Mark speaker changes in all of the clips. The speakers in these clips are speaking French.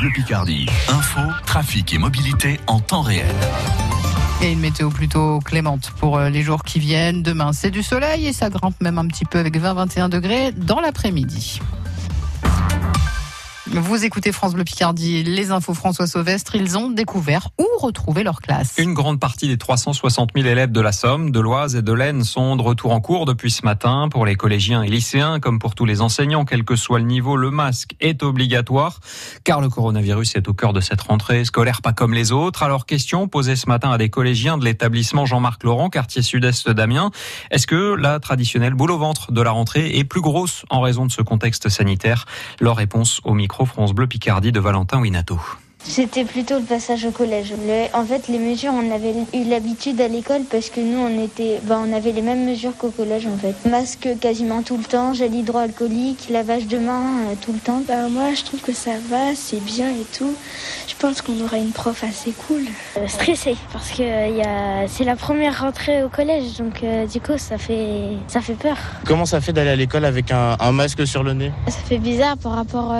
Speaker 1: Bleu Picardie. Info, trafic et mobilité en temps réel.
Speaker 2: Et une météo plutôt clémente pour euh, les jours qui viennent. Demain, c'est du soleil et ça grimpe même un petit peu avec 20-21 degrés dans l'après-midi. Vous écoutez France Bleu Picardie, les infos François Sauvestre, ils ont découvert où retrouver leur classe.
Speaker 3: Une grande partie des 360 000 élèves de la Somme, de l'Oise et de l'Aisne sont de retour en cours depuis ce matin. Pour les collégiens et lycéens, comme pour tous les enseignants, quel que soit le niveau, le masque est obligatoire, car le coronavirus est au cœur de cette rentrée scolaire pas comme les autres. Alors question posée ce matin à des collégiens de l'établissement Jean-Marc Laurent, quartier sud-est d'Amiens. Est-ce que la traditionnelle boule au ventre de la rentrée est plus grosse en raison de ce contexte sanitaire? Leur réponse au micro France Bleu Picardie de Valentin Winato.
Speaker 4: C'était plutôt le passage au collège. en fait, les mesures, on avait eu l'habitude à l'école parce que nous, on était, bah, on avait les mêmes mesures qu'au collège en fait. Masque quasiment tout le temps, gel hydroalcoolique, lavage de mains euh, tout le temps.
Speaker 5: Bah, moi, je trouve que ça va, c'est bien et tout. Je pense qu'on aura une prof assez cool.
Speaker 4: Euh, stressé parce que euh, c'est la première rentrée au collège, donc du coup, ça fait, ça fait peur.
Speaker 6: Comment ça fait d'aller à l'école avec un, masque sur le nez?
Speaker 5: Ça fait bizarre par rapport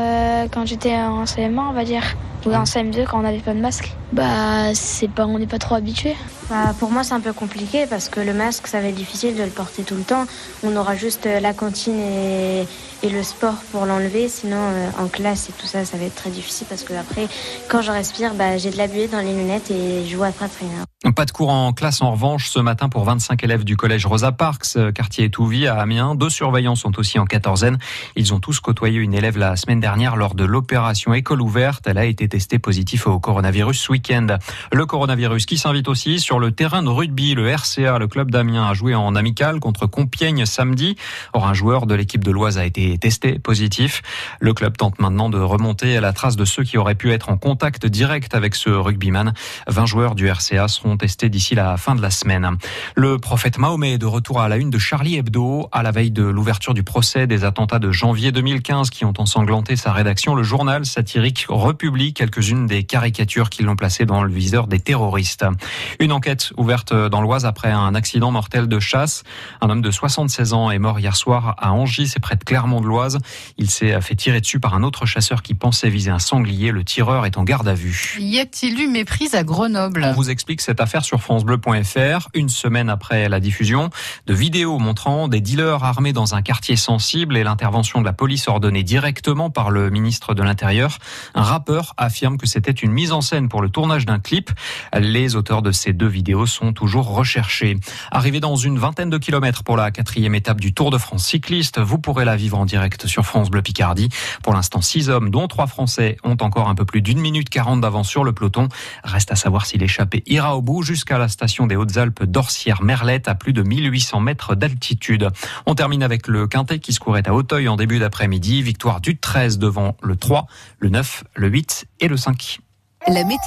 Speaker 5: quand j'étais en CM1, on va dire. Ou en CM2 quand on n'avait pas de masque Bah, c'est pas, on n'est pas trop habitué.
Speaker 4: Bah, pour moi, c'est un peu compliqué parce que le masque, ça va être difficile de le porter tout le temps. On aura juste euh, la cantine et, et le sport pour l'enlever. Sinon, euh, en classe et tout ça, ça va être très difficile parce que après, quand je respire, bah, j'ai de la buée dans les lunettes et je vois très très rien.
Speaker 3: Pas de cours en classe en revanche ce matin pour 25 élèves du collège Rosa Parks, euh, quartier Étouvie à Amiens. Deux surveillants sont aussi en quatorzaine. Ils ont tous côtoyé une élève la semaine dernière lors de l'opération école ouverte. Elle a été testée positive au coronavirus ce week-end. Le coronavirus qui s'invite aussi sur le terrain de rugby. Le RCA, le club d'Amiens, a joué en amical contre Compiègne samedi. Or, un joueur de l'équipe de l'Oise a été testé positif. Le club tente maintenant de remonter à la trace de ceux qui auraient pu être en contact direct avec ce rugbyman. 20 joueurs du RCA seront testés d'ici la fin de la semaine. Le prophète Mahomet est de retour à la une de Charlie Hebdo à la veille de l'ouverture du procès des attentats de janvier 2015 qui ont ensanglanté sa rédaction. Le journal satirique republie quelques-unes des caricatures qui l'ont placé dans le viseur des terroristes. Une enquête ouverte dans l'Oise après un accident mortel de chasse. Un homme de 76 ans est mort hier soir à Angis, c'est près de Clermont-de-Loise. Il s'est fait tirer dessus par un autre chasseur qui pensait viser un sanglier. Le tireur est en garde à vue.
Speaker 2: Y a-t-il eu méprise à Grenoble?
Speaker 3: On vous explique cette affaire sur francebleu.fr, une semaine après la diffusion de vidéos montrant des dealers armés dans un quartier sensible et l'intervention de la police ordonnée directement par le ministre de l'Intérieur. Un rappeur affirme que c'était une mise en scène pour le tournage d'un clip. Les auteurs de ces deux vidéos sont toujours recherchés. Arrivé dans une vingtaine de kilomètres pour la quatrième étape du Tour de France cycliste, vous pourrez la vivre en direct sur France Bleu Picardie. Pour l'instant, six hommes, dont trois Français, ont encore un peu plus d'une minute quarante d'avance sur le peloton. Reste à savoir si l'échappée ira au bout jusqu'à la station des Hautes-Alpes d'Orsières-Merlette à plus de 1800 mètres d'altitude. On termine avec le Quintet qui se courait à Hauteuil en début d'après-midi. Victoire du 13 devant le 3, le 9, le 8 et le 5. La météo.